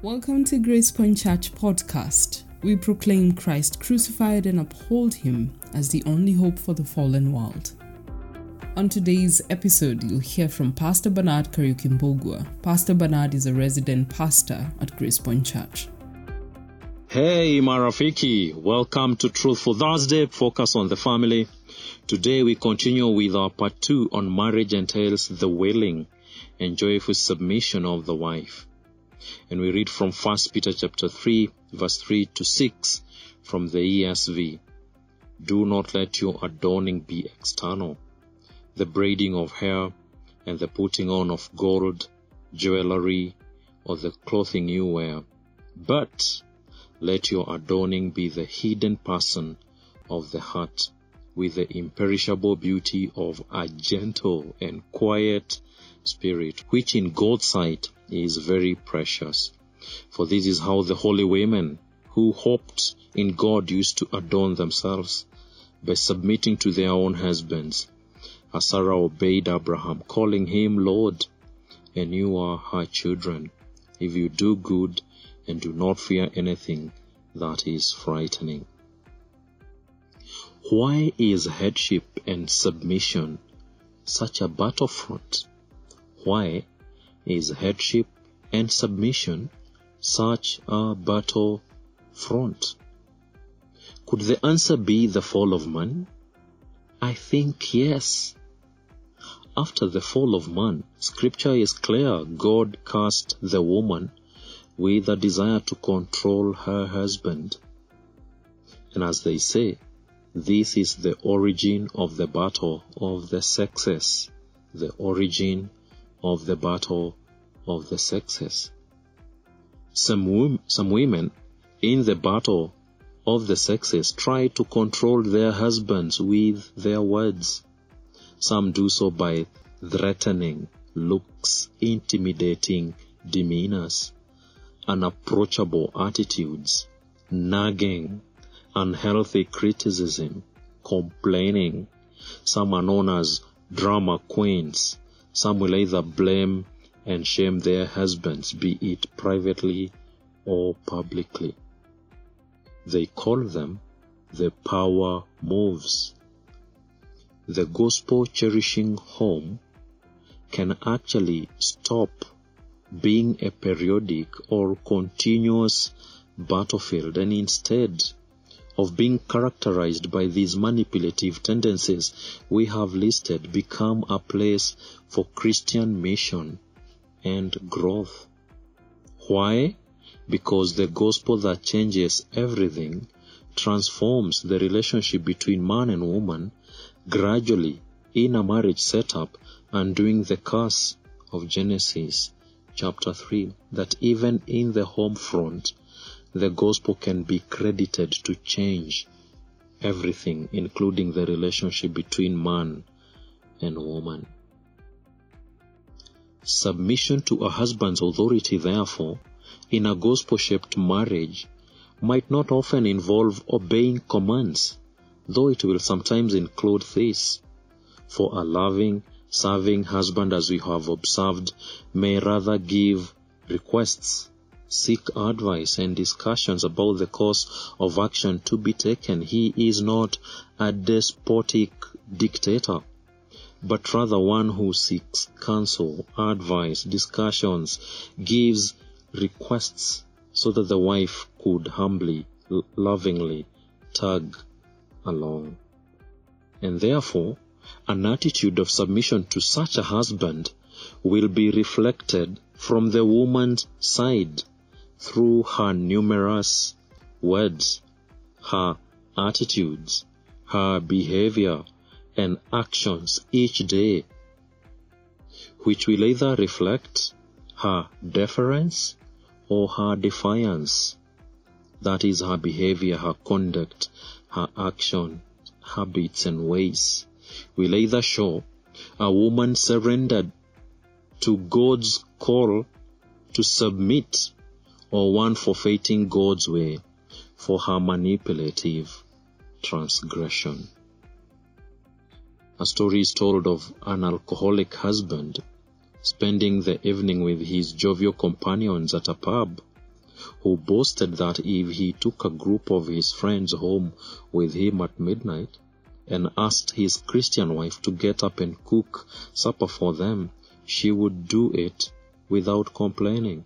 Welcome to Grace Point Church podcast. We proclaim Christ crucified and uphold him as the only hope for the fallen world. On today's episode, you'll hear from Pastor Bernard Kariuki Mbugua. Pastor Bernard is a resident pastor at Grace Point Church. Hey Marafiki, welcome to Truthful Thursday, focus on the family. Today we continue with our part 2 on marriage entails the willing and joyful submission of the wife. And we read from 1 Peter chapter 3 verse 3 to 6 from the ESV. Do not let your adorning be external, the braiding of hair and the putting on of gold, jewelry, or the clothing you wear, but let your adorning be the hidden person of the heart with the imperishable beauty of a gentle and quiet spirit, which in God's sight is very precious. For this is how the holy women who hoped in God used to adorn themselves by submitting to their own husbands. As Sarah obeyed Abraham, calling him Lord, and you are her children, if you do good and do not fear anything that is frightening. Why is headship and submission such a battlefront? Why is headship and submission such a battle front? Could the answer be the fall of man? I think yes. After the fall of man, scripture is clear God cast the woman with a desire to control her husband. And as they say, this is the origin of the battle of the sexes. The origin of the battle of the sexes. Some, some women in the battle of the sexes try to control their husbands with their words. Some do so by threatening looks, intimidating demeanors, unapproachable attitudes, nagging, unhealthy criticism, complaining. Some are known as drama queens. Some will either blame and shame their husbands, be it privately or publicly. They call them the power moves. The gospel cherishing home can actually stop being a periodic or continuous battlefield and instead of being characterized by these manipulative tendencies we have listed become a place for Christian mission and growth. Why? Because the gospel that changes everything transforms the relationship between man and woman gradually in a marriage setup undoing the curse of Genesis chapter 3 that even in the home front the gospel can be credited to change everything, including the relationship between man and woman. Submission to a husband's authority, therefore, in a gospel shaped marriage might not often involve obeying commands, though it will sometimes include this. For a loving, serving husband, as we have observed, may rather give requests seek advice and discussions about the course of action to be taken. He is not a despotic dictator, but rather one who seeks counsel, advice, discussions, gives requests so that the wife could humbly, lovingly tug along. And therefore, an attitude of submission to such a husband will be reflected from the woman's side through her numerous words, her attitudes, her behavior, and actions each day, which will either reflect her deference or her defiance. That is her behavior, her conduct, her action, habits, and ways will either show a woman surrendered to God's call to submit or one forfeiting God's way for her manipulative transgression. A story is told of an alcoholic husband spending the evening with his jovial companions at a pub who boasted that if he took a group of his friends home with him at midnight and asked his Christian wife to get up and cook supper for them, she would do it without complaining.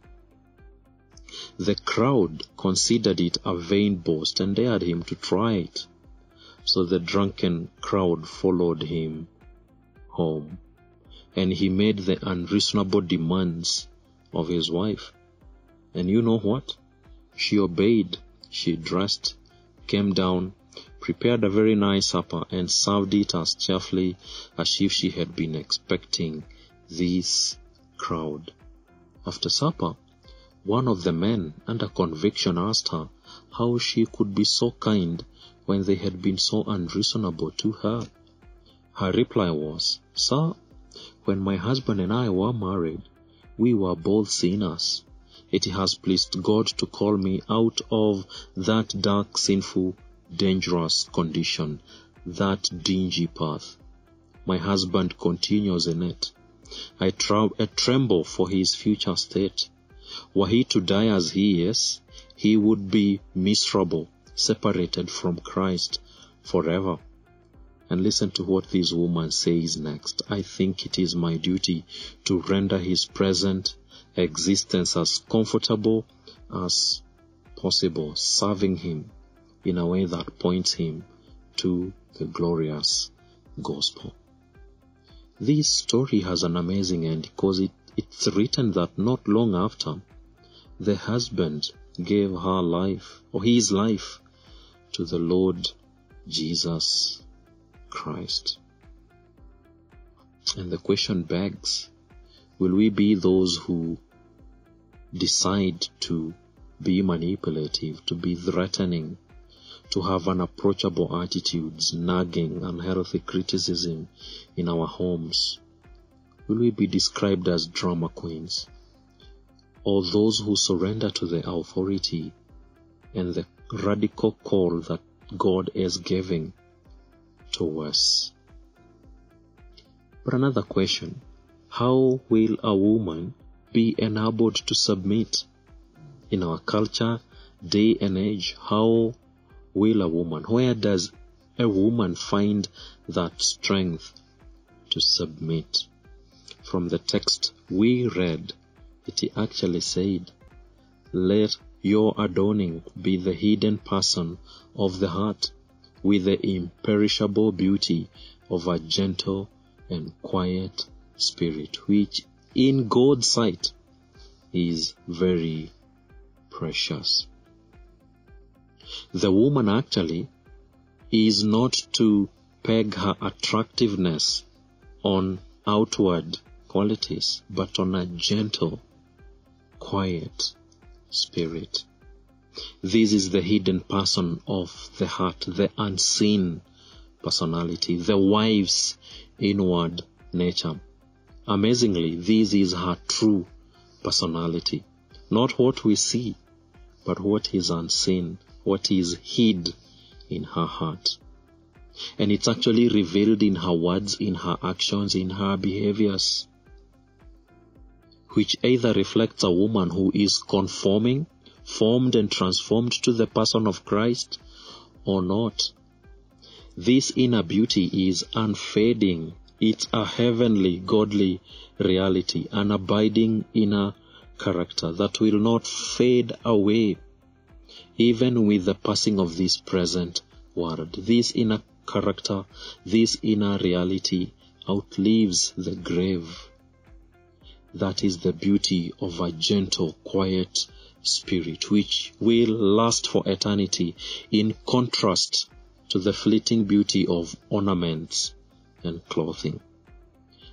The crowd considered it a vain boast and dared him to try it. So the drunken crowd followed him home, and he made the unreasonable demands of his wife. And you know what? She obeyed. She dressed, came down, prepared a very nice supper, and served it as cheerfully as if she had been expecting this crowd. After supper, one of the men under conviction asked her how she could be so kind when they had been so unreasonable to her. Her reply was, Sir, when my husband and I were married, we were both sinners. It has pleased God to call me out of that dark, sinful, dangerous condition, that dingy path. My husband continues in it. I, tra- I tremble for his future state. Were he to die as he is, he would be miserable, separated from Christ forever. And listen to what this woman says next. I think it is my duty to render his present existence as comfortable as possible, serving him in a way that points him to the glorious gospel. This story has an amazing end because it, it's written that not long after, the husband gave her life, or his life, to the Lord Jesus Christ. And the question begs, will we be those who decide to be manipulative, to be threatening, to have unapproachable attitudes, nagging, unhealthy criticism in our homes? Will we be described as drama queens? Or those who surrender to the authority and the radical call that God is giving to us? But another question, how will a woman be enabled to submit? In our culture, day and age, how will a woman, where does a woman find that strength to submit? From the text we read, it actually said, Let your adorning be the hidden person of the heart with the imperishable beauty of a gentle and quiet spirit, which in God's sight is very precious. The woman actually is not to peg her attractiveness on outward qualities, but on a gentle, quiet spirit. This is the hidden person of the heart, the unseen personality, the wife's inward nature. Amazingly, this is her true personality. Not what we see, but what is unseen, what is hid in her heart. And it's actually revealed in her words, in her actions, in her behaviors, which either reflects a woman who is conforming, formed and transformed to the person of Christ, or not. This inner beauty is unfading. It's a heavenly, godly reality, an abiding inner character that will not fade away even with the passing of this present world. This inner character, this inner reality outlives the grave. That is the beauty of a gentle, quiet spirit which will last for eternity in contrast to the fleeting beauty of ornaments and clothing.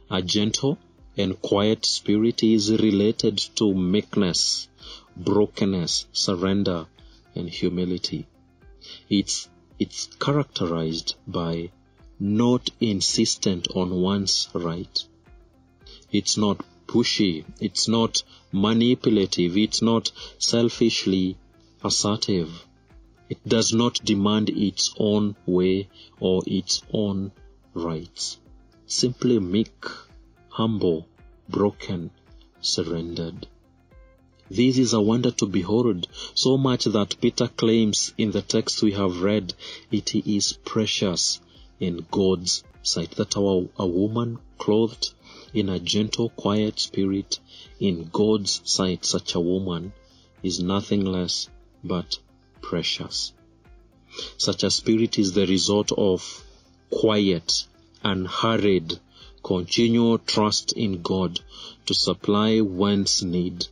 A gentle and quiet spirit is related to meekness, brokenness, surrender, and humility. It's, it's characterized by not insistent on one's right. It's not pushy. It's not manipulative. It's not selfishly assertive. It does not demand its own way or its own rights. Simply meek, humble, broken, surrendered. This is a wonder to behold, so much that Peter claims in the text we have read, it is precious in God's sight that a woman clothed in a gentle, quiet spirit in God's sight, such a woman is nothing less but precious. Such a spirit is the result of quiet, unhurried, continual trust in God to supply one's need.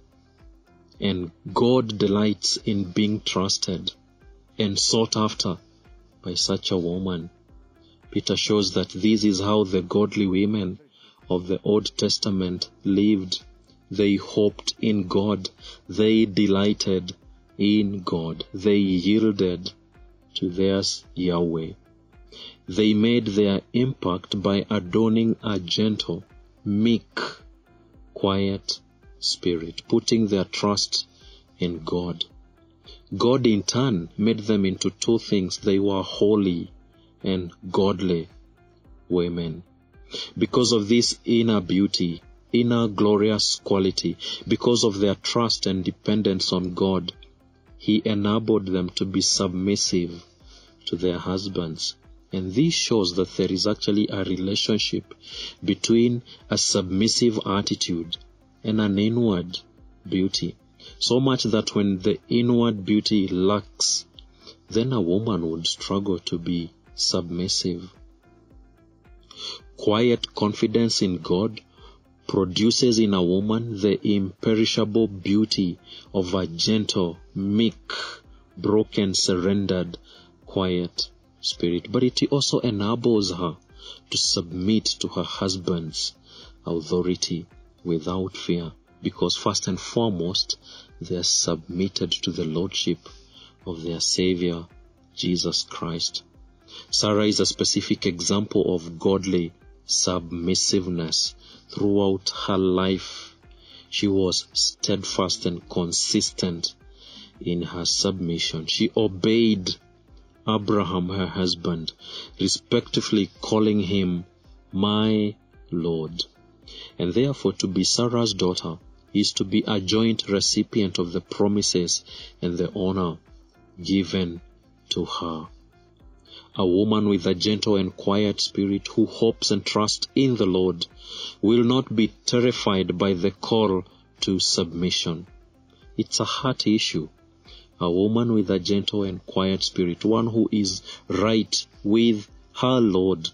And God delights in being trusted and sought after by such a woman. Peter shows that this is how the godly women of the Old Testament lived. They hoped in God. They delighted in God. They yielded to theirs Yahweh. They made their impact by adorning a gentle, meek, quiet spirit, putting their trust in God. God in turn made them into two things. They were holy and godly women. Because of this inner beauty, inner glorious quality, because of their trust and dependence on God, He enabled them to be submissive to their husbands. And this shows that there is actually a relationship between a submissive attitude and an inward beauty. So much that when the inward beauty lacks, then a woman would struggle to be submissive. Quiet confidence in God produces in a woman the imperishable beauty of a gentle, meek, broken, surrendered, quiet spirit. But it also enables her to submit to her husband's authority without fear because first and foremost they are submitted to the lordship of their savior Jesus Christ. Sarah is a specific example of godly submissiveness throughout her life. She was steadfast and consistent in her submission. She obeyed Abraham, her husband, respectively calling him my Lord. And therefore, to be Sarah's daughter is to be a joint recipient of the promises and the honor given to her. A woman with a gentle and quiet spirit who hopes and trusts in the Lord will not be terrified by the call to submission. It's a heart issue. A woman with a gentle and quiet spirit, one who is right with her Lord,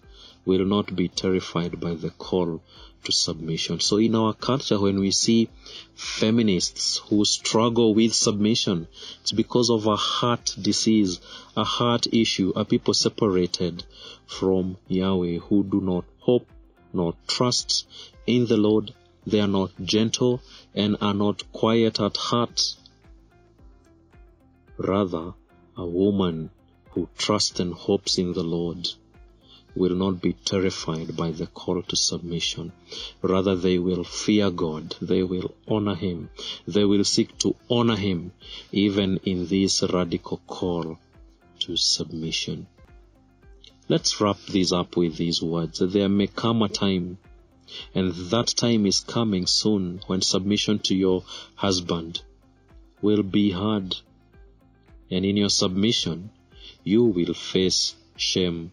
will not be terrified by the call to submission. So in our culture, when we see feminists who struggle with submission, it's because of a heart disease, a heart issue, a people separated from Yahweh who do not hope nor trust in the Lord. They are not gentle and are not quiet at heart. Rather, a woman who trusts and hopes in the Lord will not be terrified by the call to submission. Rather, they will fear God. They will honor Him. They will seek to honor Him even in this radical call to submission. Let's wrap this up with these words. There may come a time, and that time is coming soon, when submission to your husband will be hard. And in your submission, you will face shame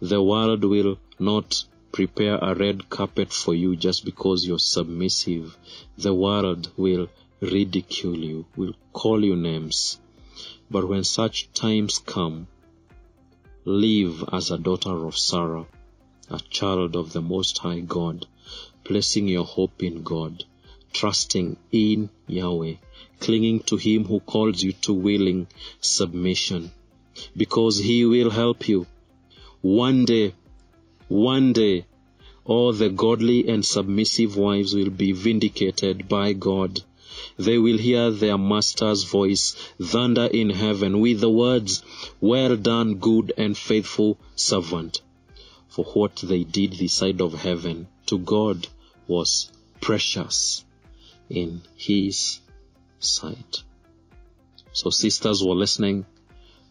the world will not prepare a red carpet for you just because you're submissive. The world will ridicule you, will call you names. But when such times come, live as a daughter of Sarah, a child of the Most High God, placing your hope in God, trusting in Yahweh, clinging to Him who calls you to willing submission, because He will help you one day, one day, all the godly and submissive wives will be vindicated by God. They will hear their master's voice thunder in heaven with the words, Well done, good and faithful servant. For what they did this side of heaven to God was precious in His sight. So, sisters who are listening,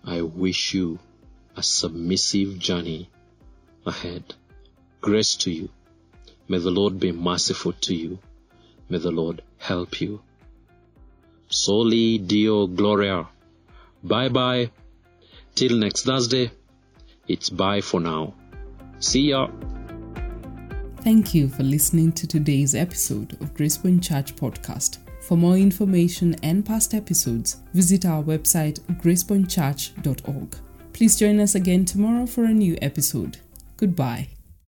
I wish you a submissive journey ahead. Grace to you. May the Lord be merciful to you. May the Lord help you. Soli Deo Gloria. Bye bye. Till next Thursday, it's bye for now. See ya. Thank you for listening to today's episode of Gracepoint Church Podcast. For more information and past episodes, visit our website gracepointchurch.org. Please join us again tomorrow for a new episode. Goodbye.